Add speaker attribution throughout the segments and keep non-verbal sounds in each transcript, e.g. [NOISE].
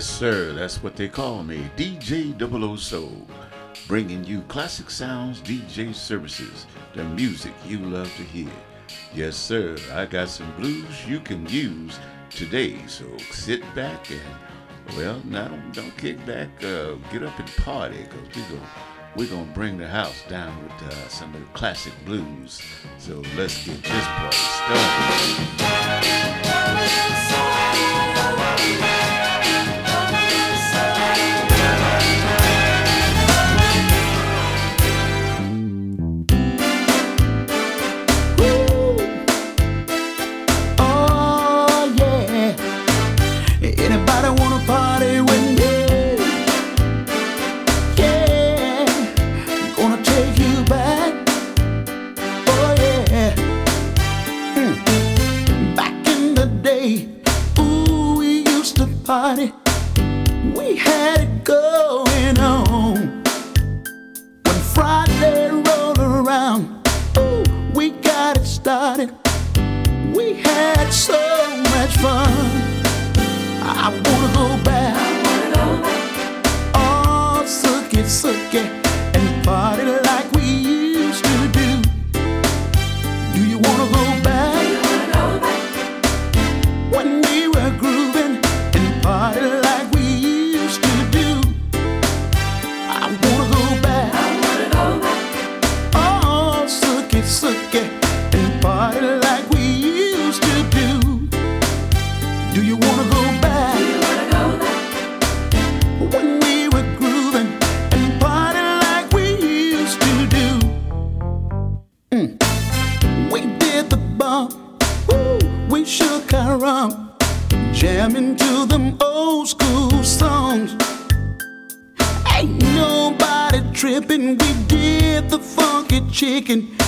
Speaker 1: Yes, sir. That's what they call me, DJ 00 Soul, bringing you classic sounds, DJ services, the music you love to hear. Yes, sir. I got some blues you can use today, so sit back and well, now don't, don't kick back. Uh, get up and party, cause we go we're gonna bring the house down with uh, some of the classic blues. So let's get this party started.
Speaker 2: Started. We had so much fun. I wanna go back. Oh, suck it, suck it, and party like chicken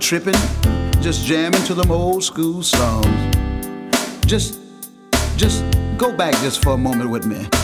Speaker 2: tripping, just jamming to them old school songs. Just, just go back just for a moment with me.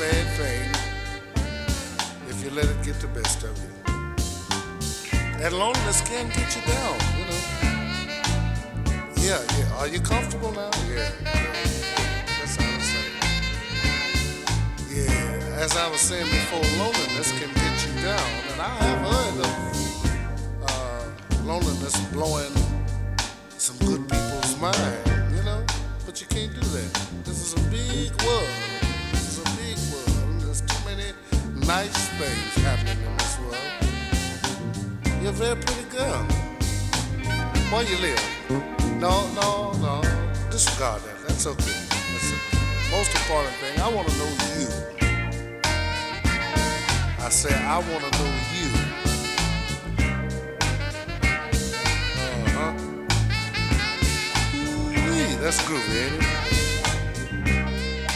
Speaker 3: bad thing if you let it get the best of you. That loneliness can get you down, you know. Yeah, yeah. Are you comfortable now? Yeah. That's what I was saying. Yeah. As I was saying before, loneliness can get you down, and I have heard of uh, loneliness blowing some good people's mind, you know. But you can't do that. This is a big world nice things happening in this world. You're a very pretty girl. Where you live? No, no, no. Disregard that. That's okay. That's the most important thing. I want to know you. I say I want to know you. Uh-huh. Ooh, that's groovy, ain't it?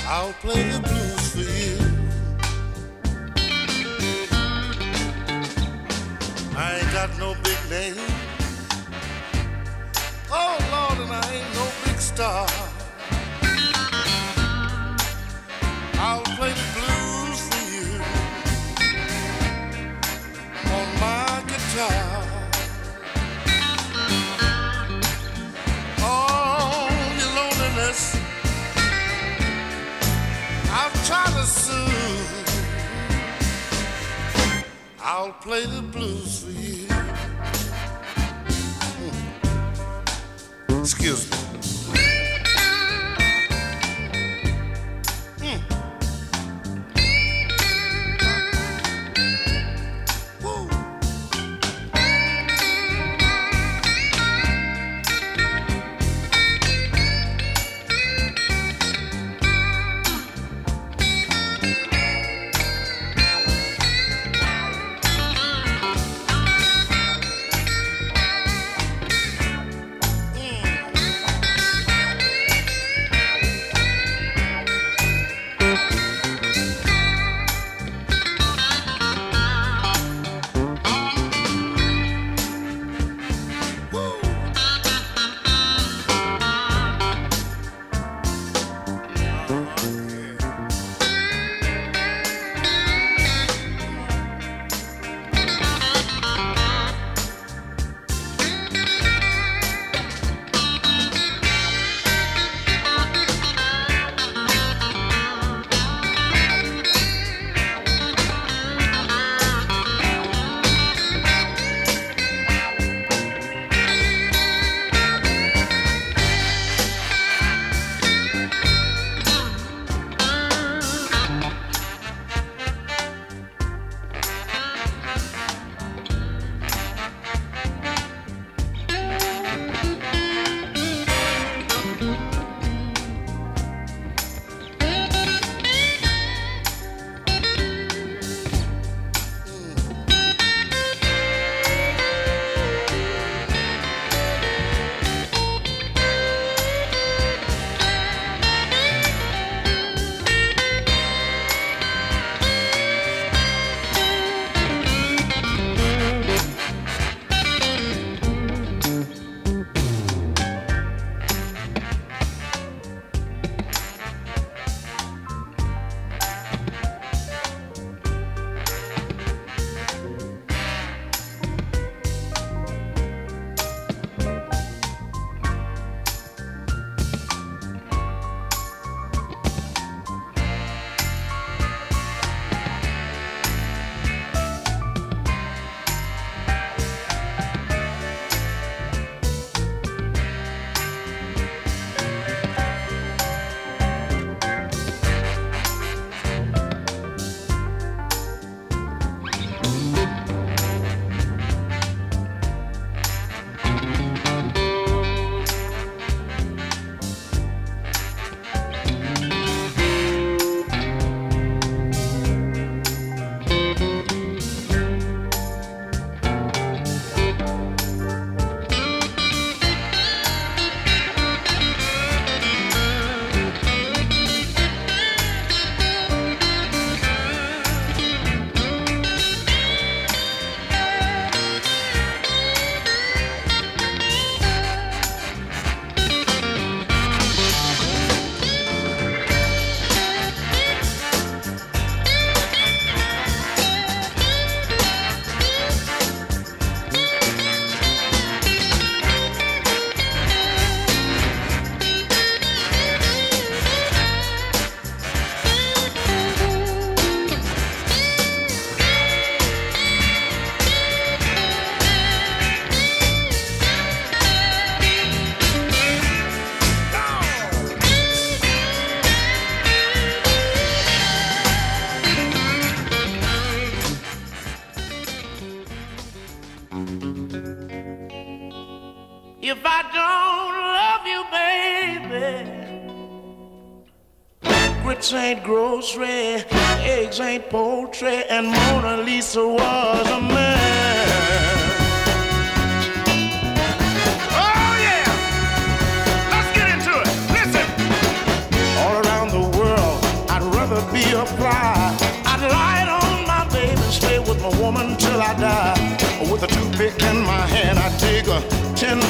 Speaker 3: I'll play the blues. Got no big name. Oh Lord, and I ain't no big star. I'll play the blues for you on my guitar. Oh, your loneliness, I'll try to soothe. I'll play the blues for you.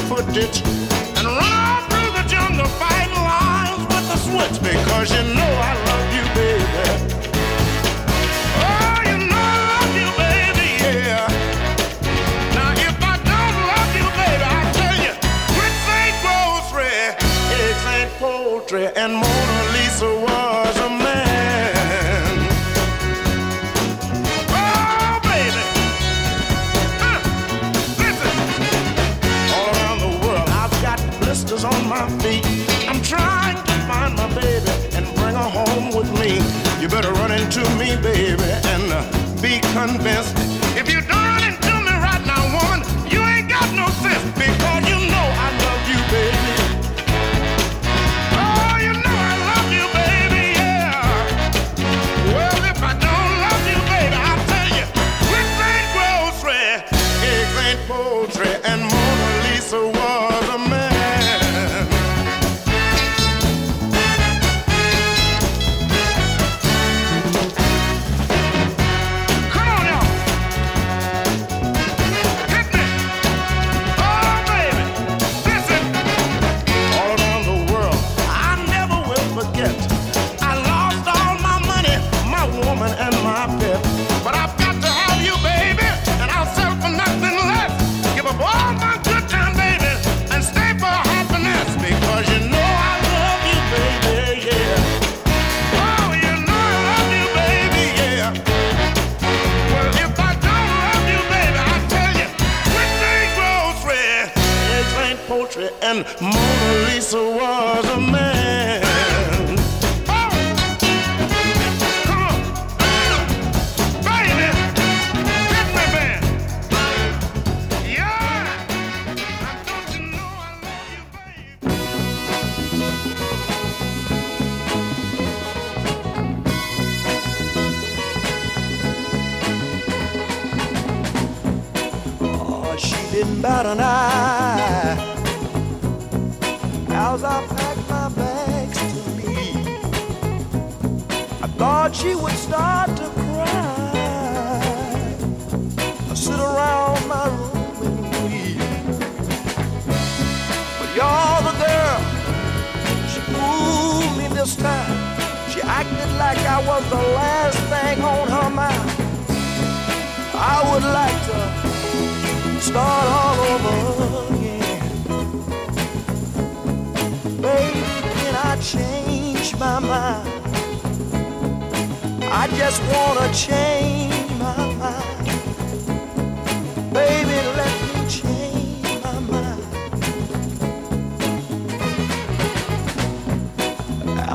Speaker 4: foot ditch and run through the jungle fighting lions with the switch because you know.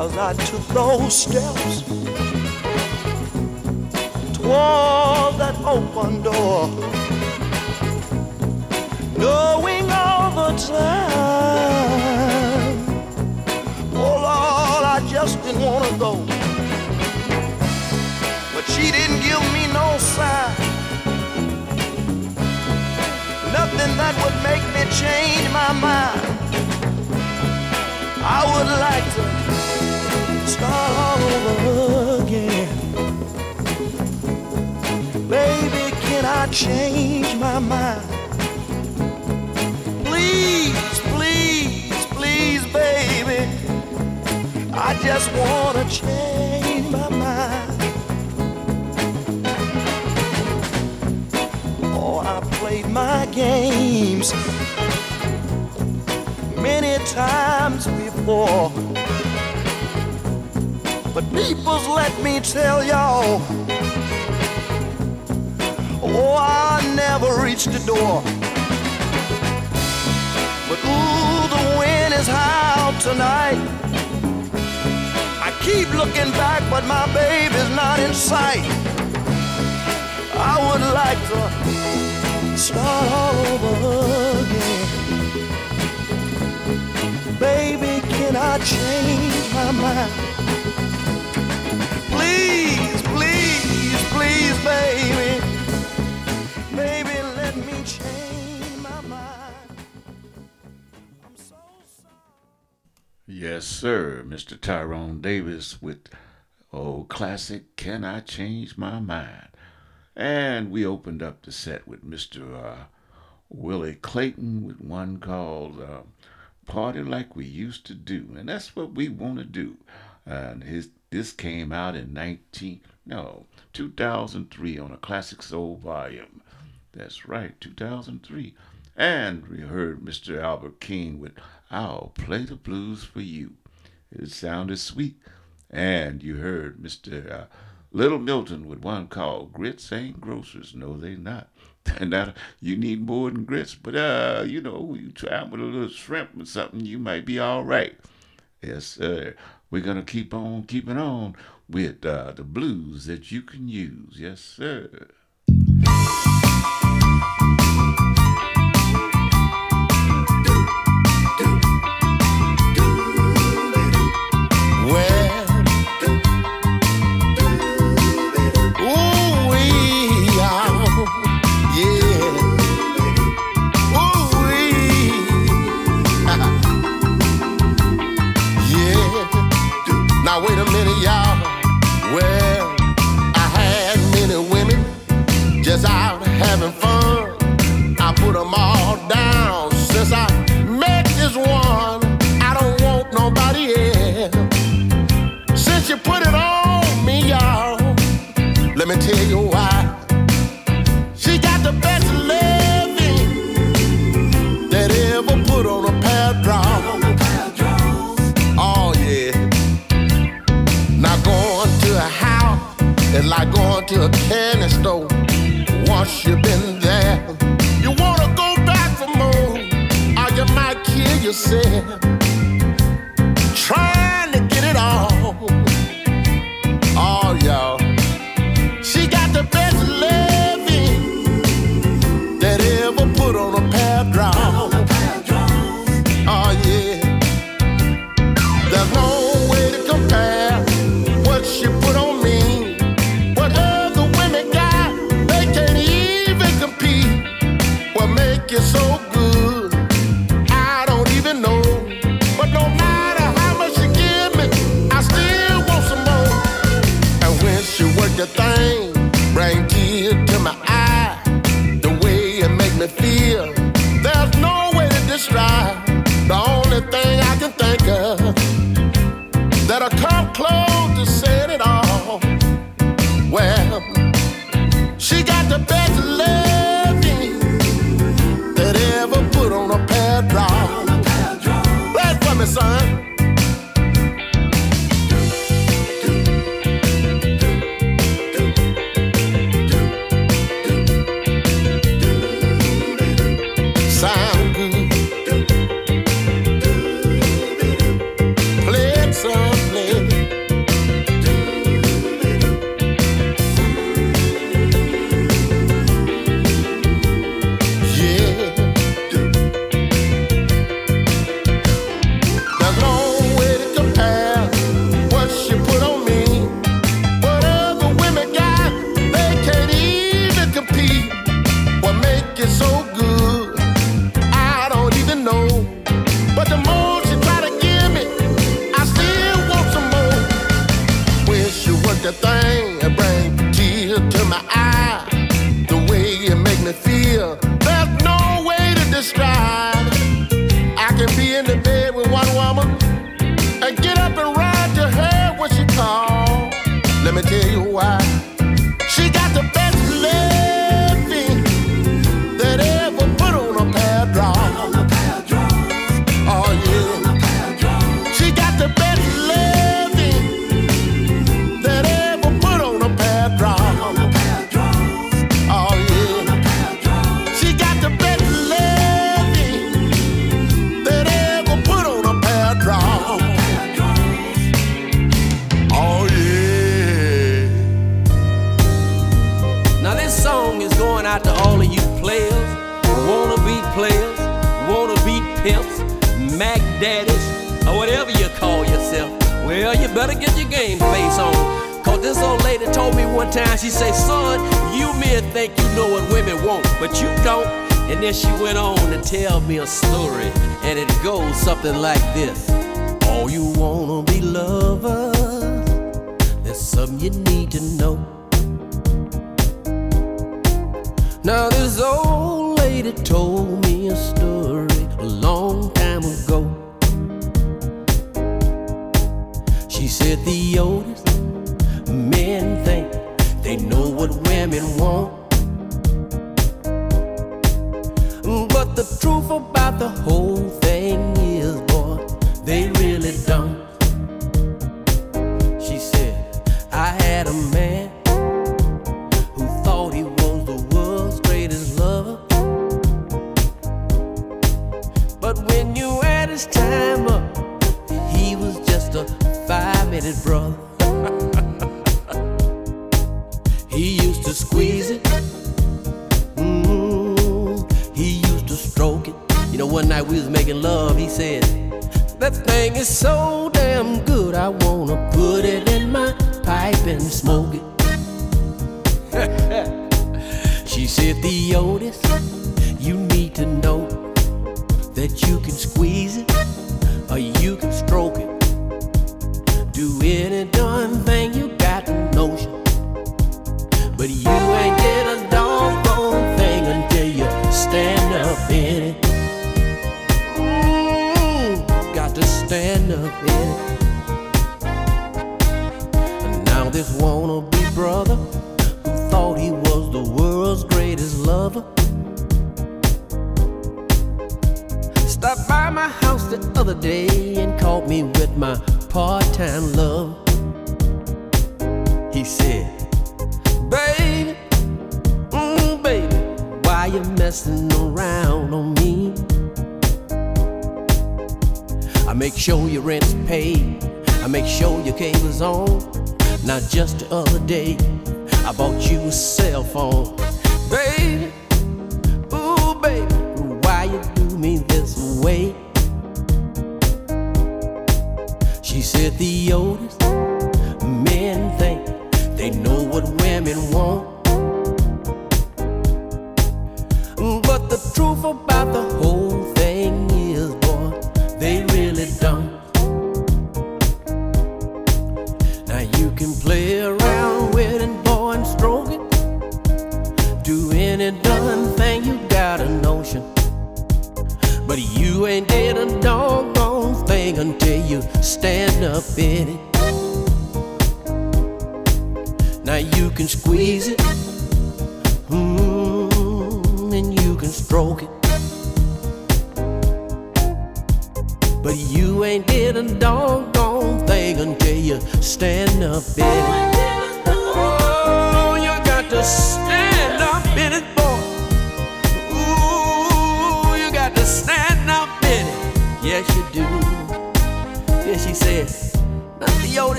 Speaker 5: as I took those steps toward that open door, knowing all the time, oh Lord, I just didn't want to go. But she didn't give me no sign, nothing that would make me change my mind. I would like to start all over again. Baby, can I change my mind? Please, please, please, baby. I just wanna change my mind. Oh, I played my games many times before but peoples, let me tell y'all. Oh, I never reached the door. But ooh, the wind is high tonight. I keep looking back, but my baby's not in sight. I would like to start all over again. Baby, can I change my mind?
Speaker 3: Yes, sir, Mr. Tyrone Davis with old classic Can I Change My Mind? And we opened up the set with Mr. Uh, Willie Clayton with one called uh, Party Like We Used to Do. And that's what we want to do. And his this came out in 19 no 2003 on a classic soul volume. That's right, 2003. And we heard Mr. Albert King with I'll play the blues for you. It sounded sweet. And you heard Mr. Uh, Little Milton with one called Grits Ain't Groceries. No, they not. [LAUGHS] now, you need more than grits, but, uh, you know, you try with a little shrimp or something, you might be all right. Yes, sir. We're going to keep on keeping on with uh, the blues that you can use. Yes, sir.
Speaker 6: time she say, son, you men think you know what women want, but you don't. And then she went on to tell me a story, and it goes something like this. All you wanna be lovers, there's something you need to know. Now this old lady told me a story a long time ago. She said the oldest men think am in. Mm, but the truth about the whole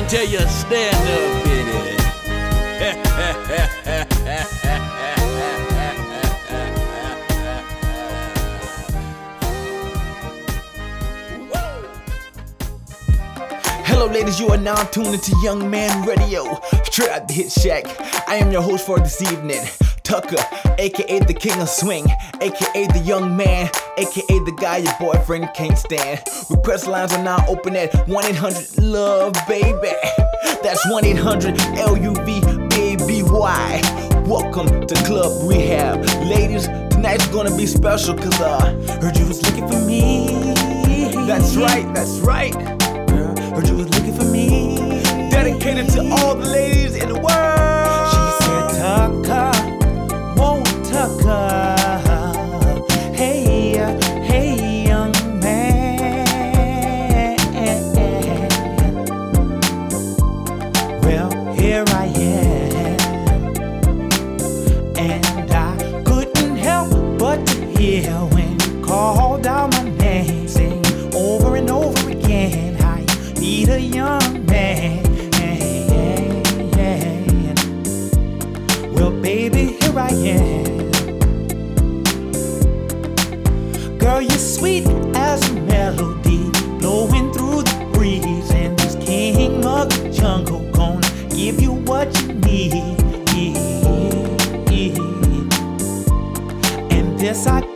Speaker 6: until you stand up in it.
Speaker 7: Hello, ladies. You are now tuned into Young Man Radio, Trap Hit Shack. I am your host for this evening. Tucker, aka the king of swing, aka the young man, aka the guy your boyfriend can't stand. Request lines are now open at 1 800 Love Baby. That's 1 800 L U V baby why? Welcome to Club Rehab. Ladies, tonight's gonna be special cause I heard you was looking for me. That's right, that's right. Heard you was looking for me. Dedicated to all the ladies in the world. She said, Tucker
Speaker 8: sucker. yes I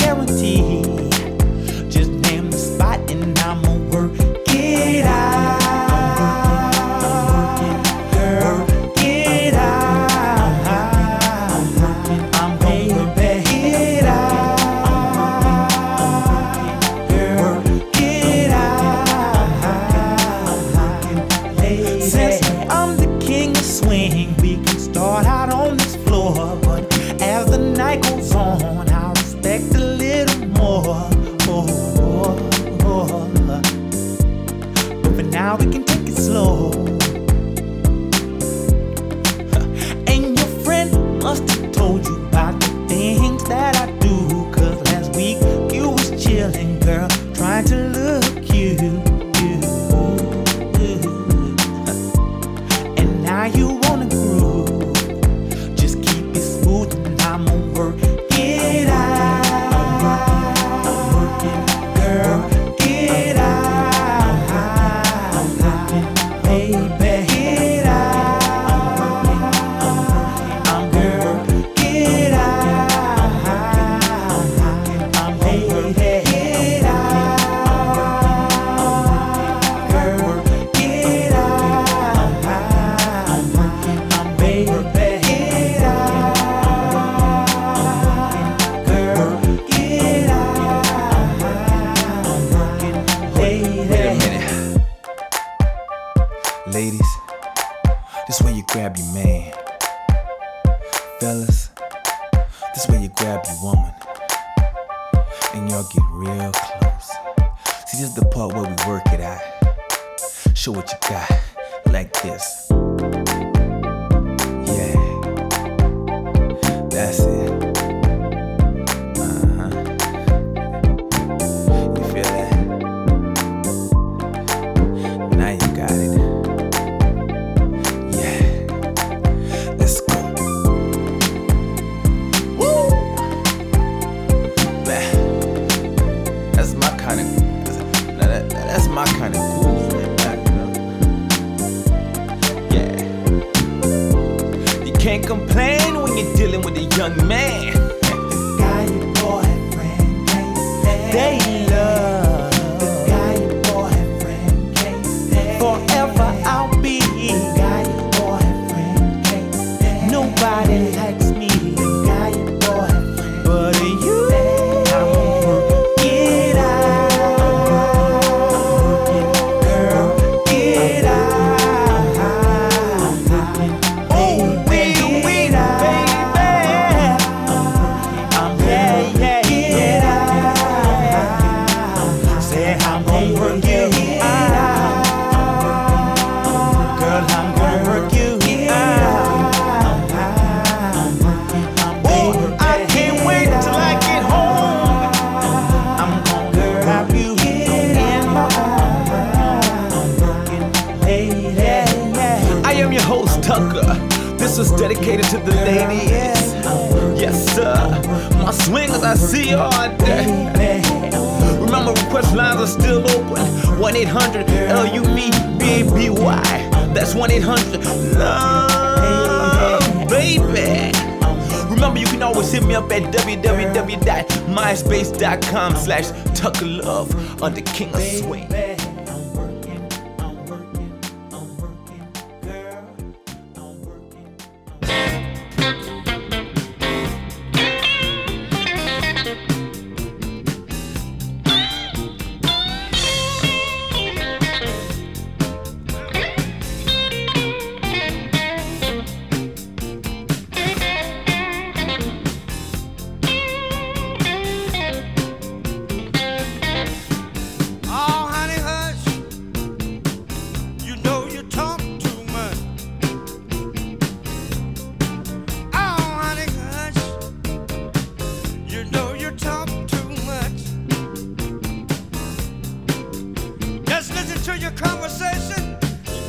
Speaker 9: your conversation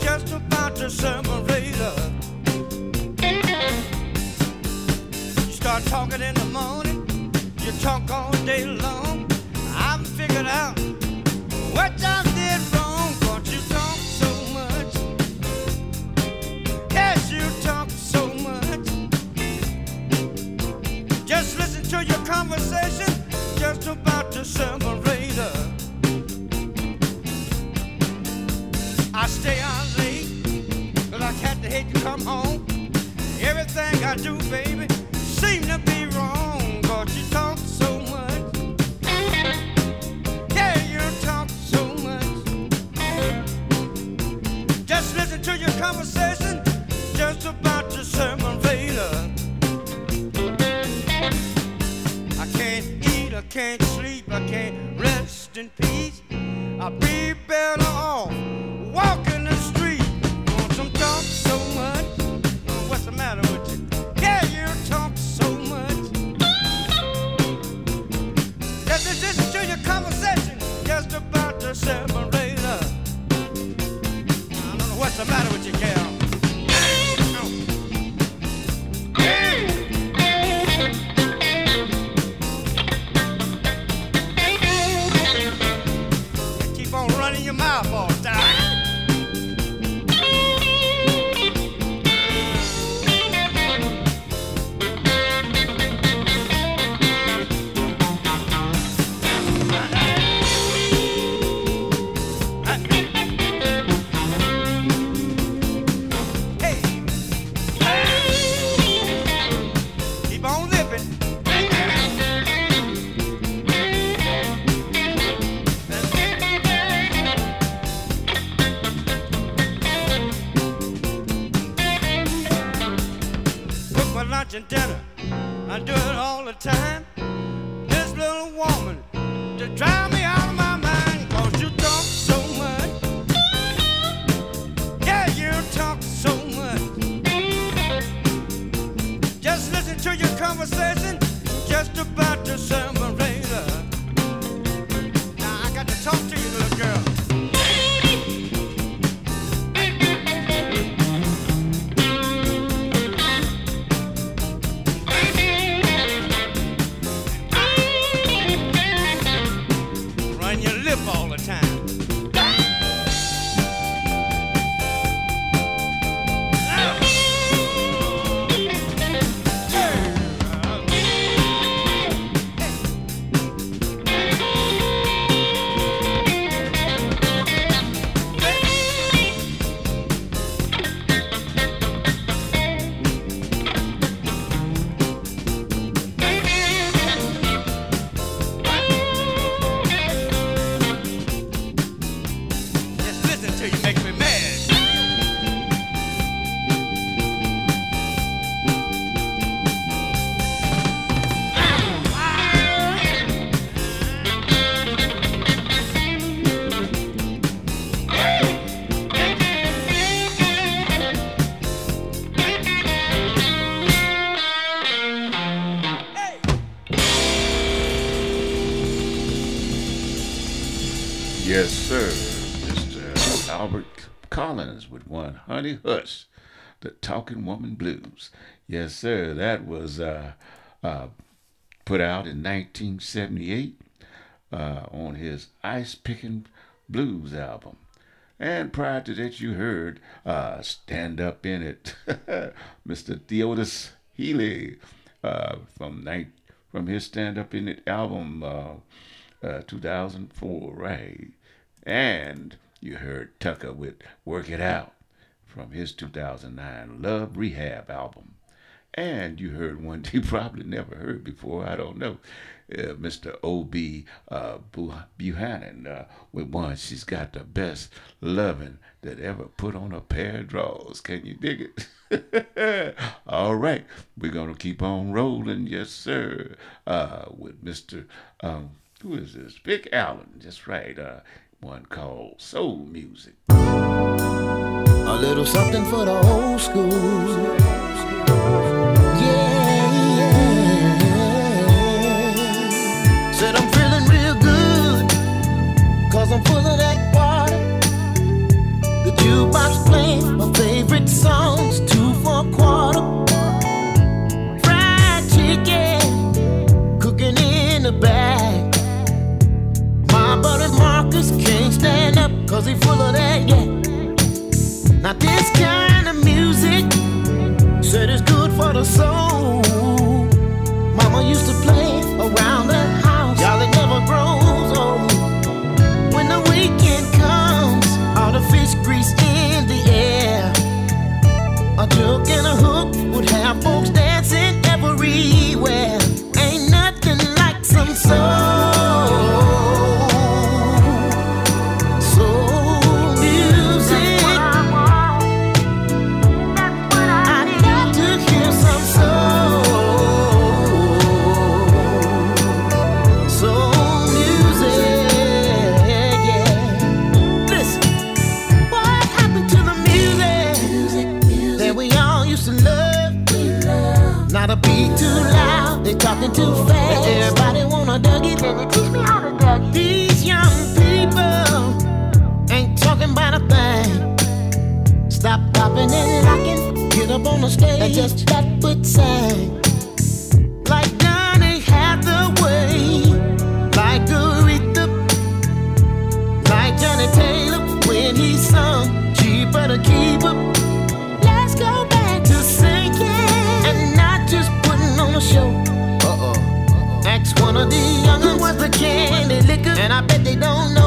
Speaker 9: just about to separate us. You start talking in the morning, you talk all day long. I've figured out what I did wrong, but you talk so much. Yes, you talk so much. Just listen to your conversation, just about to separate. it can come home. Everything I do, baby, seem to be wrong, cause you talk so much. Yeah, you talk so much. Just listen to your conversation, just about your sermon later. I can't eat, I can't sleep, I can't rest in peace. I'll be
Speaker 1: Honey Hush, the Talking Woman Blues. Yes, sir, that was uh, uh, put out in 1978 uh, on his Ice Picking Blues album. And prior to that, you heard uh, Stand Up In It, [LAUGHS] Mr. Theodis Ealey uh, from, night, from his Stand Up In It album, uh, uh 2004, right? And you heard Tucker with Work It Out from his 2009 Love Rehab album. And you heard one [LAUGHS] you probably never heard before, I don't know, uh, Mr. O.B. Uh, Buchanan uh, with one. She's got the best loving that ever put on a pair of drawers. Can you dig it? [LAUGHS] All right, we're going to keep on rolling, yes, sir, uh, with Mr. Um, who is this? Vick Allen, that's right. Uh, one called Soul Music.
Speaker 10: A little something for the old school. Yeah, yeah. Said I'm feeling real good, cause I'm full of that water. The jukebox playing my favorite songs, two for a quarter. Fried chicken, cooking in the back. My buddy Marcus can't stand up, cause he full of that, yeah. Now this kind of music said it's good for the soul. Mama used to we all used to love? Not a beat too loud, they talking too fast. Everybody wanna dug it, can you teach me how to dug it? These young people ain't talking about a thing. Stop popping and locking, get up on the stage and just that foot sing. Liquor, and I bet they don't know.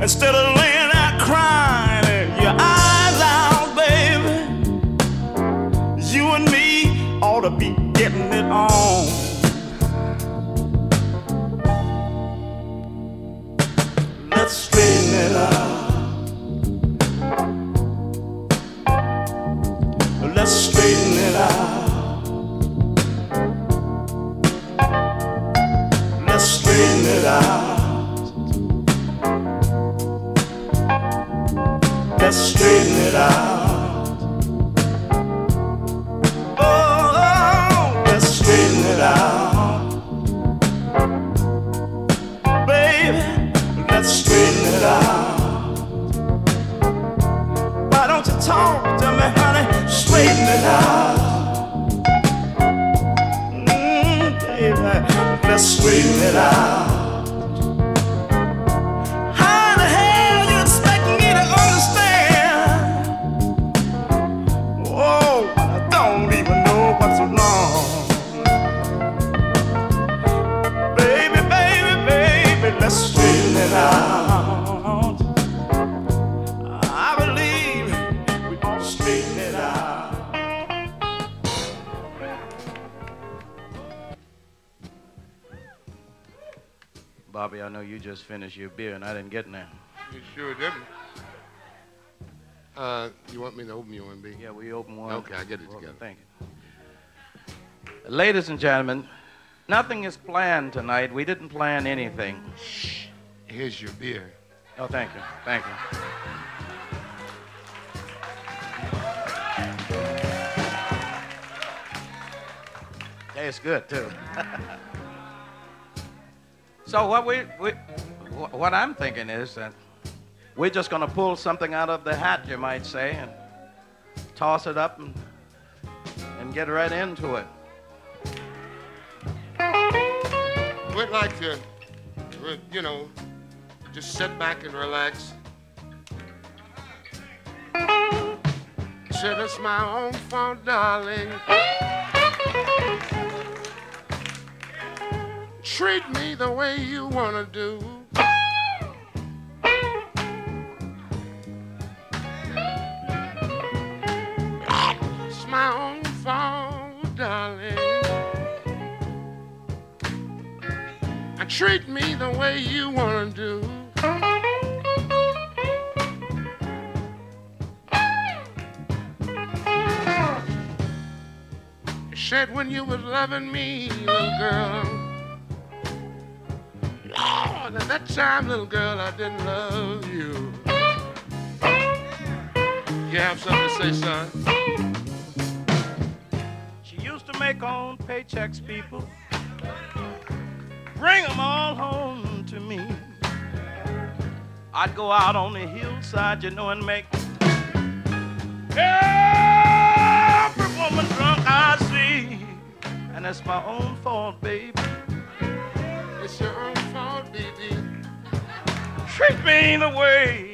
Speaker 11: Instead of laying there crying your eyes out, baby, you and me ought to be getting it on. Let's straighten it out. It out. Oh, let's straighten it out. Baby, let's straighten it out. Why don't you talk to me, honey? Straighten it out. Mm, baby, let's straighten it out.
Speaker 9: Bobby, I know you just finished your beer and I didn't get none.
Speaker 12: You sure didn't. Uh, you want me to open your one, B?
Speaker 9: Yeah, we open one.
Speaker 12: Okay, I get it together.
Speaker 9: Thank you. Ladies and gentlemen, nothing is planned tonight. We didn't plan anything. Shh.
Speaker 12: Here's your beer.
Speaker 9: Oh, thank you. Thank you. Tastes good too. [LAUGHS] so what we, we what I'm thinking is that we're just going to pull something out of the hat, you might say, and toss it up and, and get right into it.
Speaker 12: We'd like to, you know, just sit back and relax. Said it's my own fault, darling. Treat me the way you wanna do. It's my own fault, darling. And treat me the way you wanna do. You said when you was loving me, little girl. Lord, at that time, little girl, I didn't love you. You have something to say, son?
Speaker 9: She used to make on paychecks, people. Bring 'em all home to me. I'd go out on the hillside, you know, and make every woman drunk I see. And it's my own fault, baby.
Speaker 12: It's your own.
Speaker 9: Treat me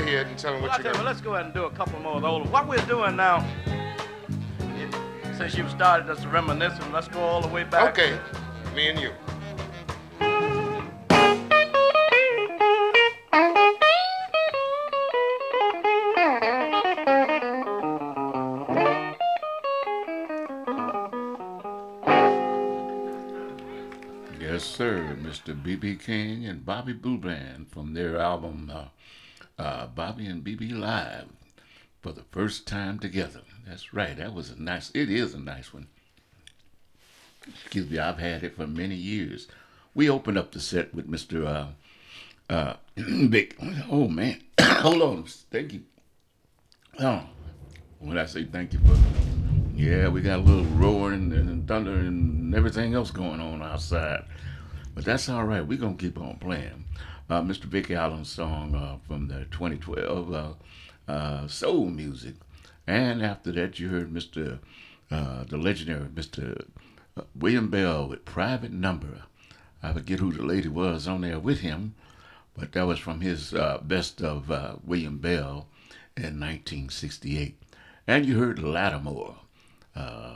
Speaker 12: modulate, go right ahead and tell them what
Speaker 9: I
Speaker 12: you're
Speaker 9: tell you, well, let's go ahead and do a couple more of those. What we're doing now, since you've started us reminiscing, let's go all the way back.
Speaker 12: Okay, me and you.
Speaker 13: Yes, sir. Mr. B.B. King and Bobby Blue Bland from their album uh, uh, Bobby and B.B. Live for the first time together. That's right. That was a nice, it is a nice one. Excuse me, I've had it for many years. We opened up the set with Mr. Uh, uh, [CLEARS THROAT] Vick. Oh, man. [COUGHS] Hold on. Thank you. Oh, when I say thank you for, yeah, we got a little roaring and thunder and everything else going on outside. But that's all right. We're to keep on playing. Uh, Mr. Vick Allen's song uh, from the 2012 uh, uh, Soul Music. And after that, you heard Mr. Uh, the legendary Mr. uh, William Bell with Private Number. I forget who the lady was on there with him, but that was from his best of William Bell in 1968. And you heard Latimore.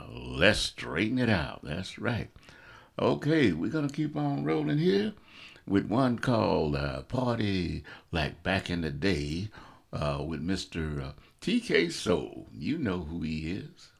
Speaker 13: Let's straighten it out. That's right. Okay, we're going to keep on rolling here with one called uh, Party Like Back in the Day uh, with Mr. Uh, TK Soul. You know who he is.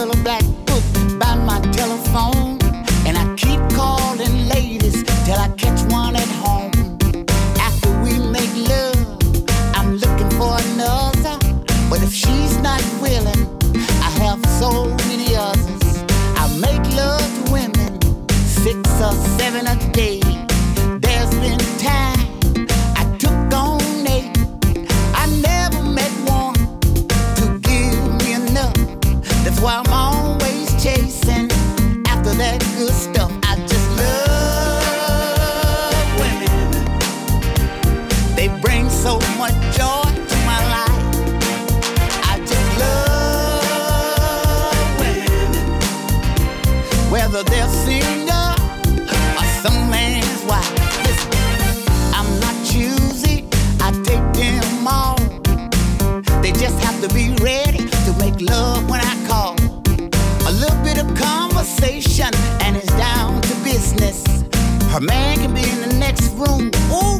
Speaker 14: tell her that
Speaker 15: book by my telephone. Her man can be in the next room. Ooh,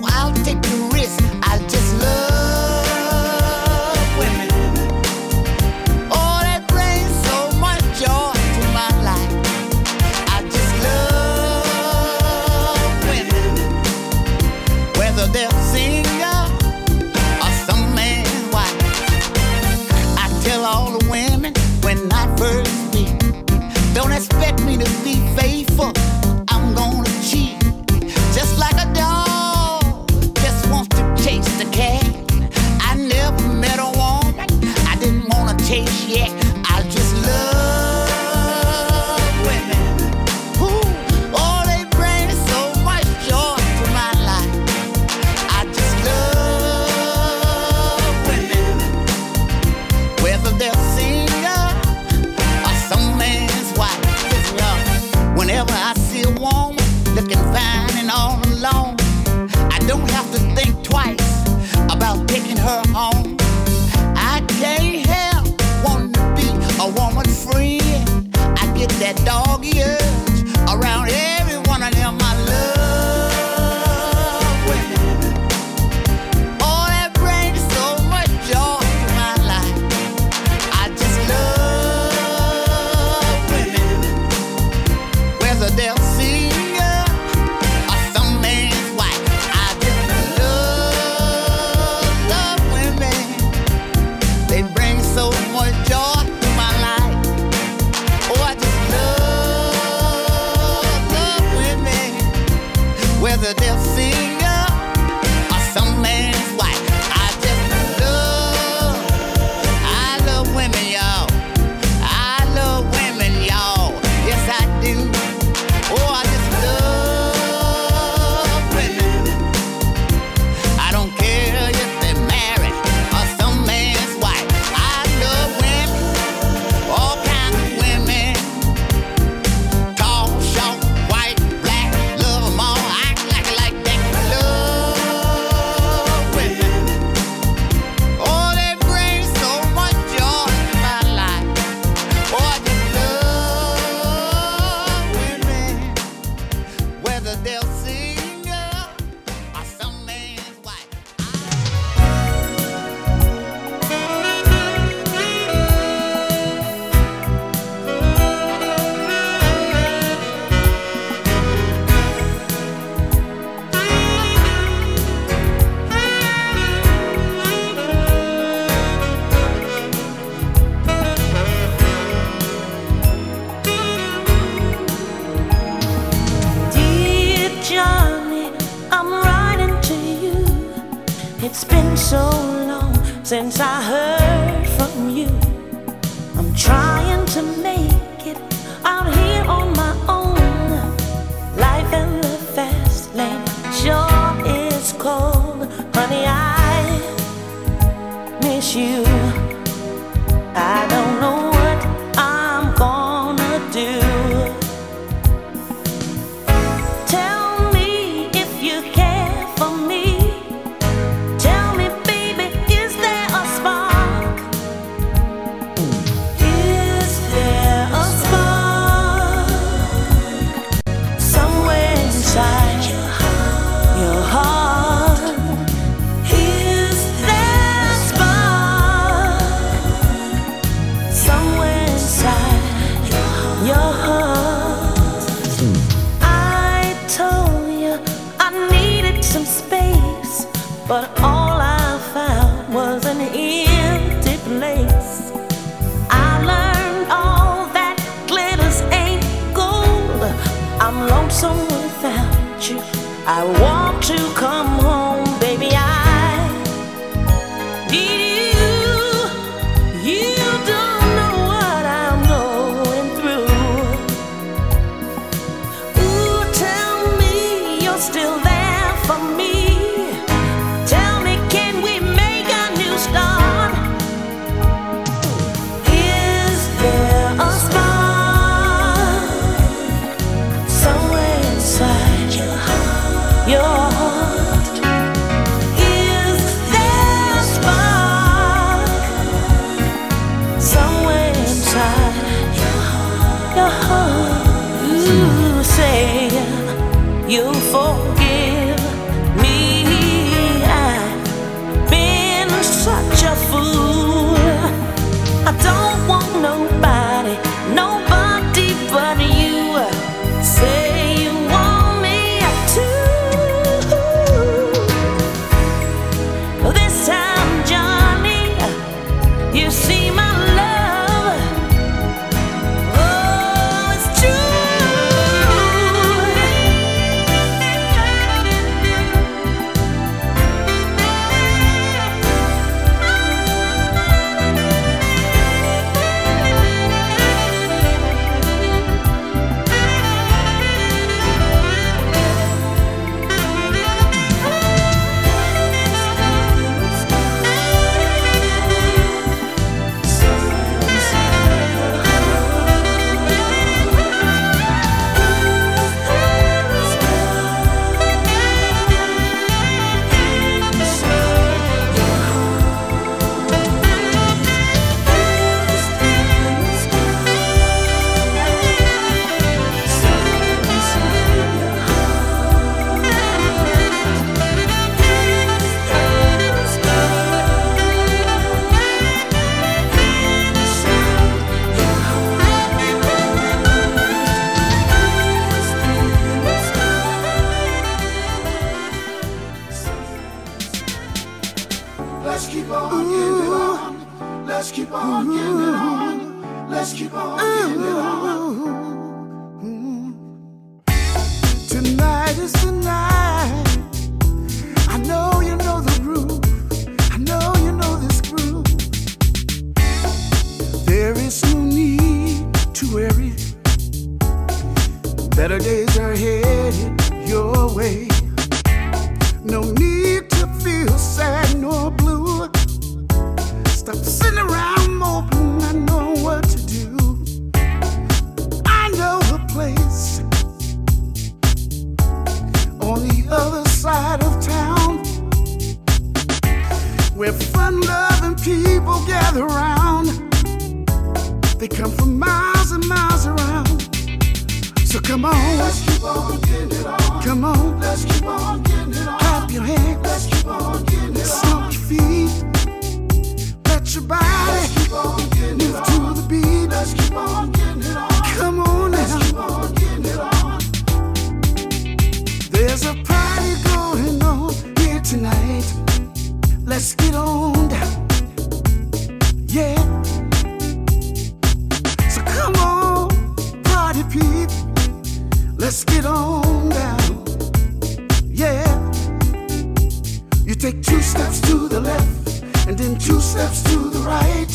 Speaker 15: and
Speaker 2: then two steps to the right.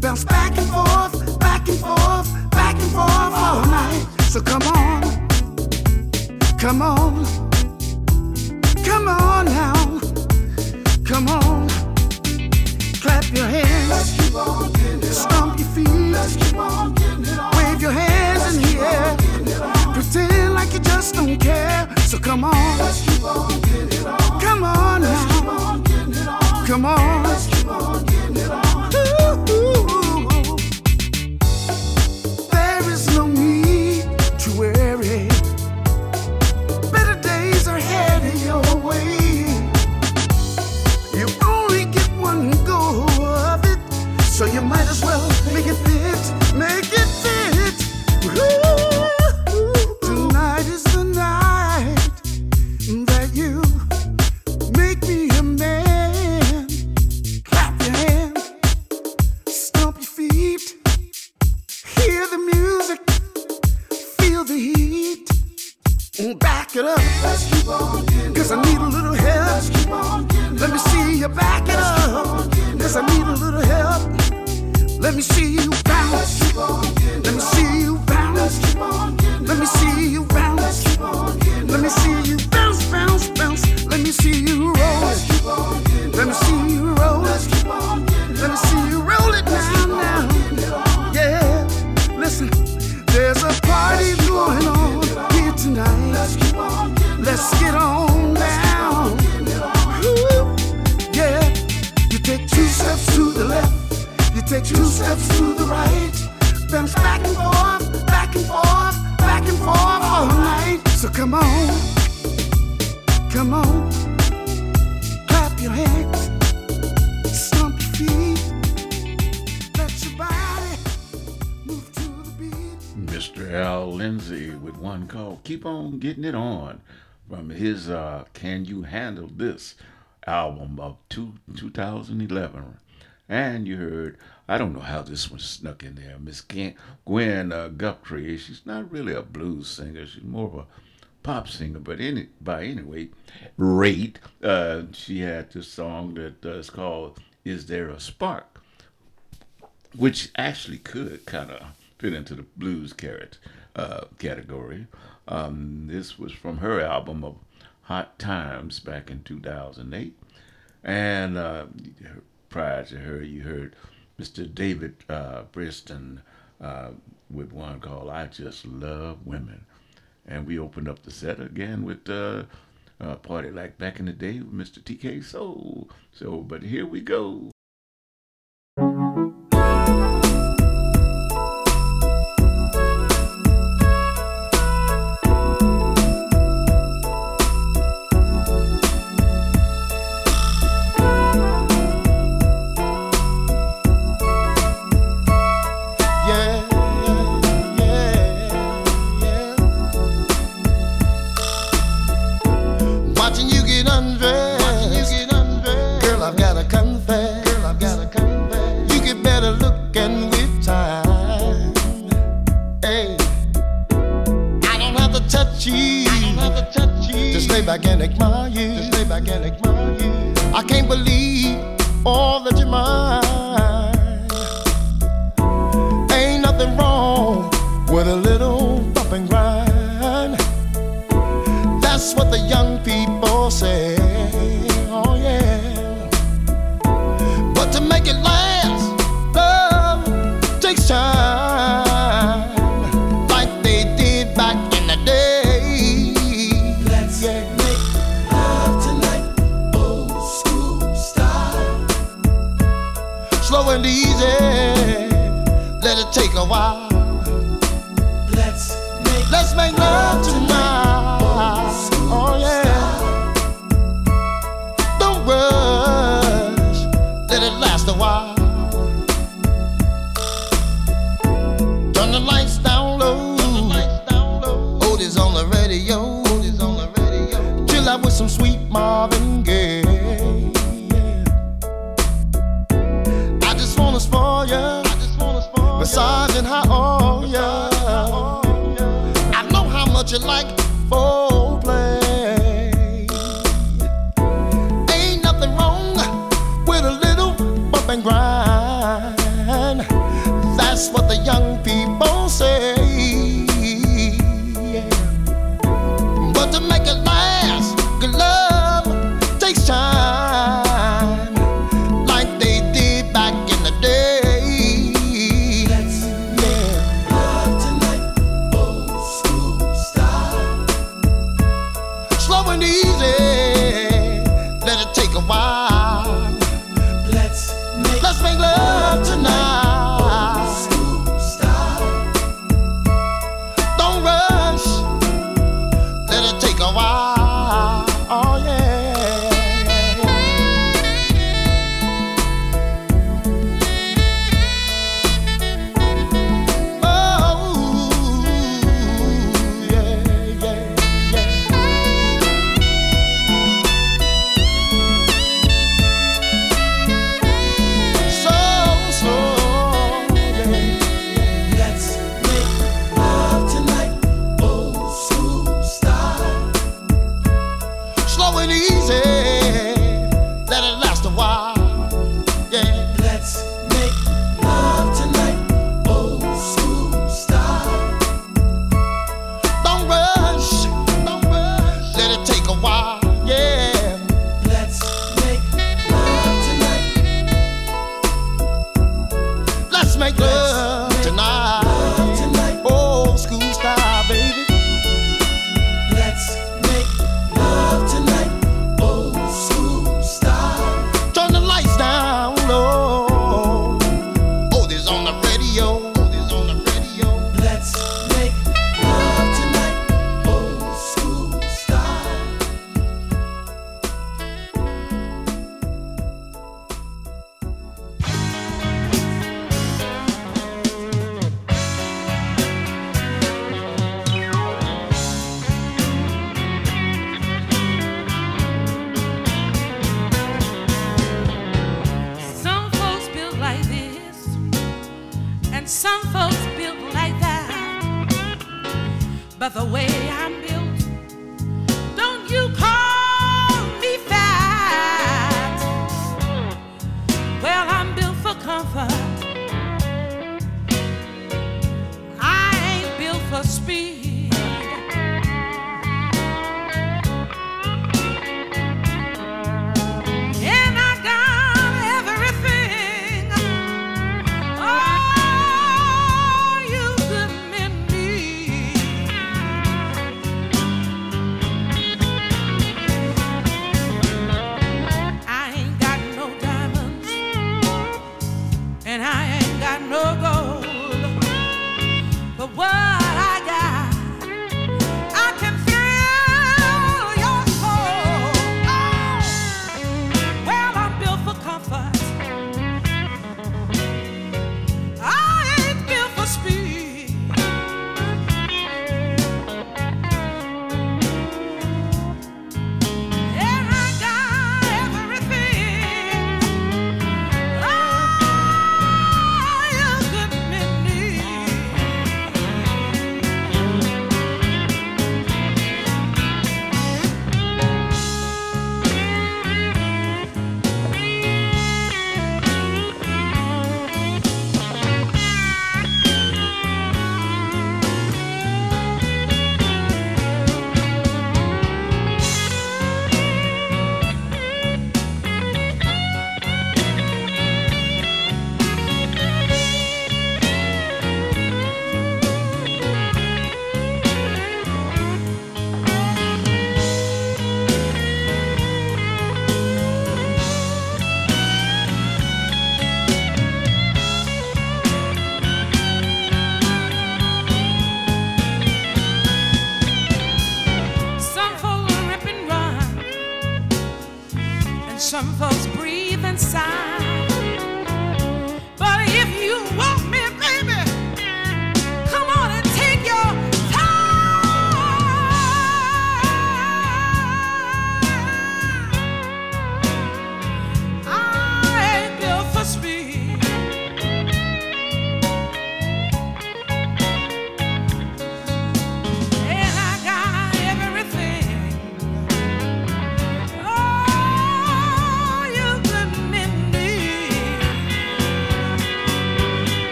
Speaker 2: Bounce back and forth, back and forth, back and forth all night. So come on, come on, come on now, come on. Clap your hands, Let's keep on stomp your feet, Let's keep on wave your hands Let's in the air, pretend like you just don't care. So come on, Let's keep on come on Let's now come on. Come on.
Speaker 3: Handle This album of two, 2011. And you heard, I don't know how this one snuck in there, Miss Gwen uh, She's not really a blues singer, she's more of a pop singer, but any, by anyway, rate, uh, she had this song that uh, is called Is There a Spark? Which actually could kind of fit into the blues carrot, uh, category. Um, this was from her album of hot times back in 2008. And uh, prior to her, you heard Mr. David uh, Brinston uh, with one called I Just Love Women. And we opened up the set again with uh, uh, Party Like Back in the Day with Mr. TK Soul. So, but here we go.
Speaker 16: Oh,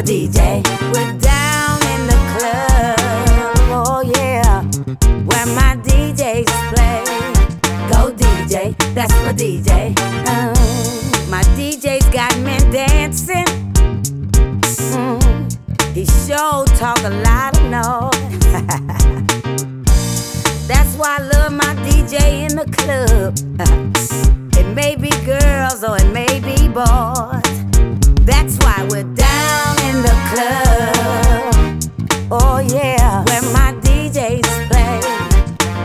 Speaker 16: a
Speaker 17: DJ. We're down in the club, oh yeah, where my DJs play. Go DJ, that's my DJ. Uh, my DJ's got men dancing. Mm, he sure talk a lot of noise. [LAUGHS] that's why I love my DJ in the club. [LAUGHS] it may be girls or it may be boys. That's why we're club. Oh yeah, where my DJs play.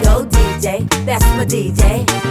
Speaker 17: Go DJ, that's my DJ.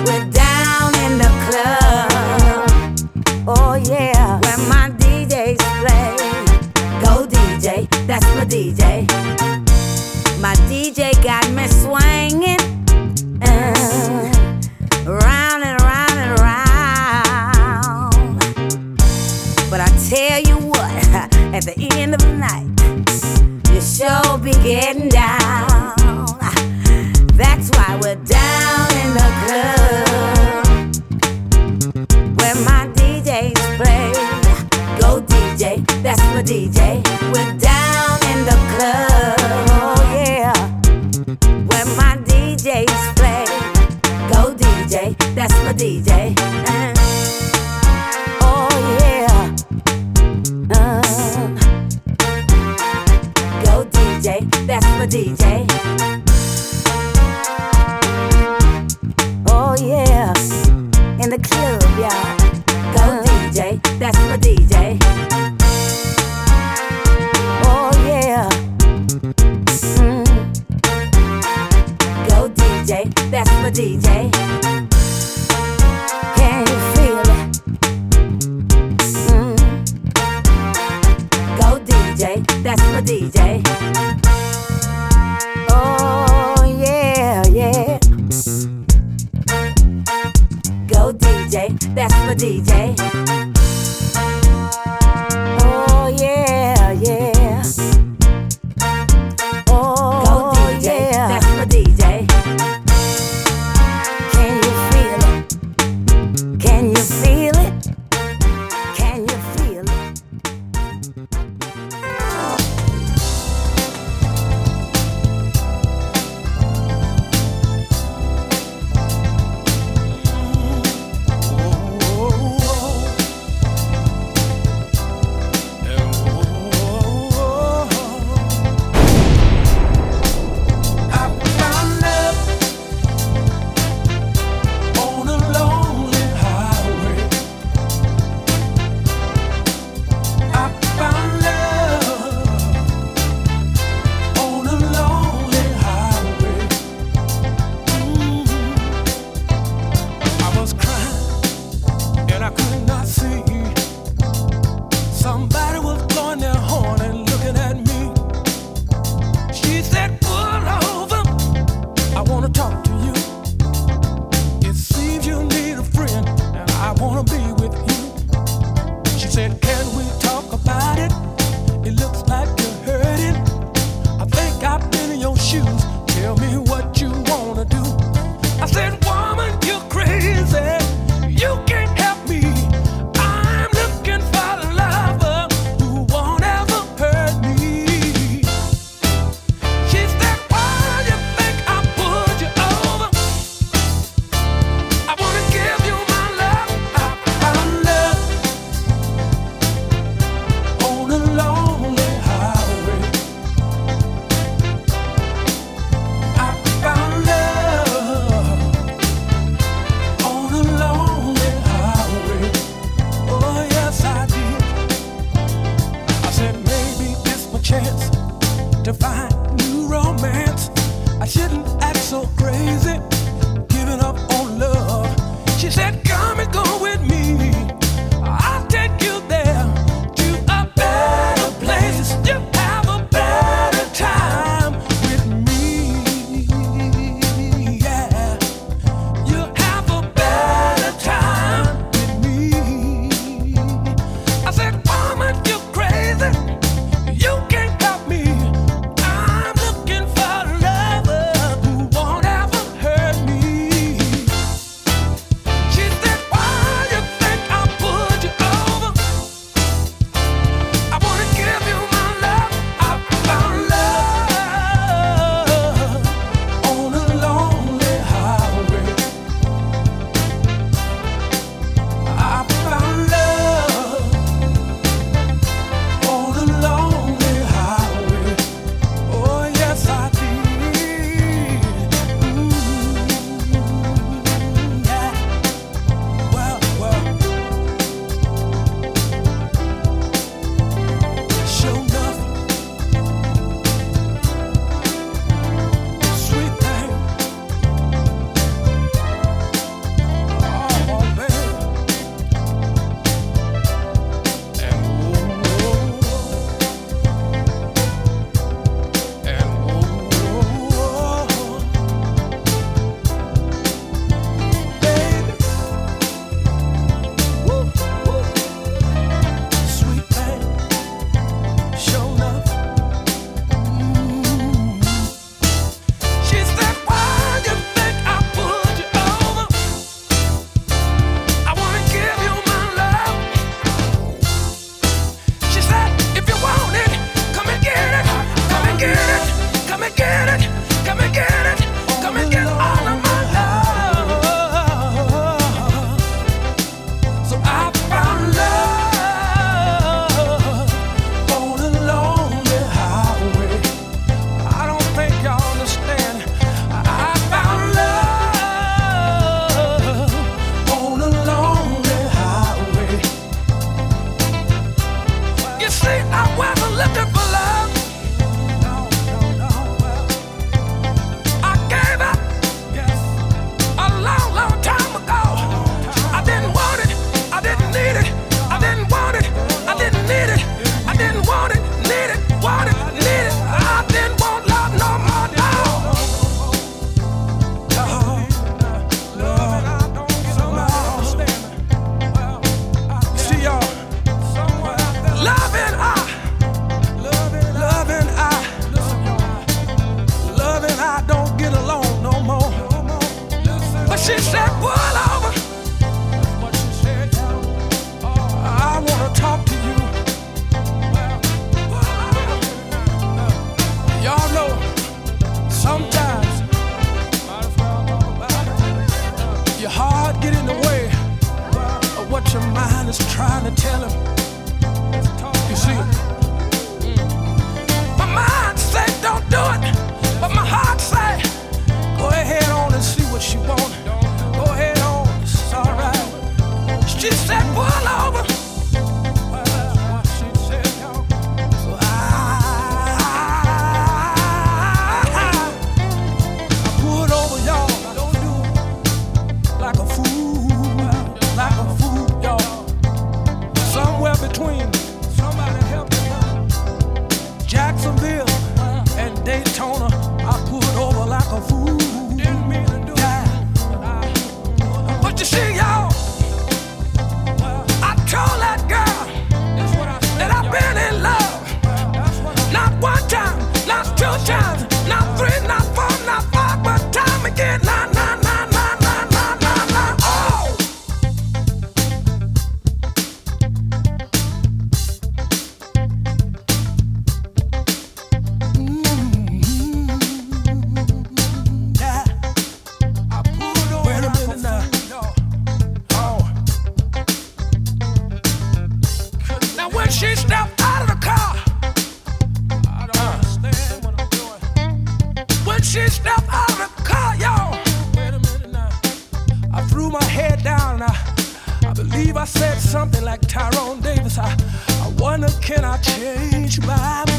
Speaker 17: Can
Speaker 18: I change my, mind?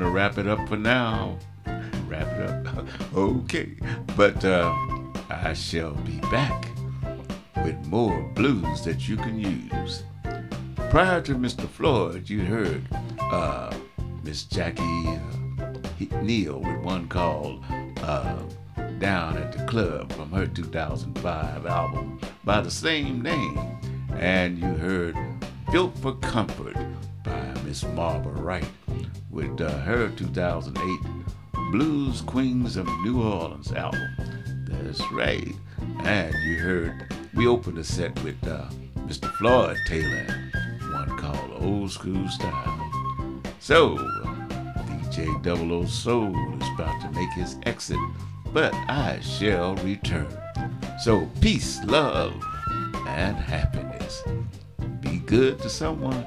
Speaker 1: Going to wrap it up for now. Wrap it up. [LAUGHS] okay. But uh, I shall be back with more blues that you can use. Prior to Mr. Floyd, you heard uh, Miss Jackie uh, Neal with one called uh, Down at the Club from her 2005 album by the same name. And you heard Built for Comfort by Miss Marva Wright with uh, her 2008 Blues Queens of New Orleans album. That's right. And you heard, we opened the set with uh, Mr. Floyd Taylor, one called Old School Style. So, DJ Double O Soul is about to make his exit, but I shall return. So, peace, love, and happiness. Be good to someone.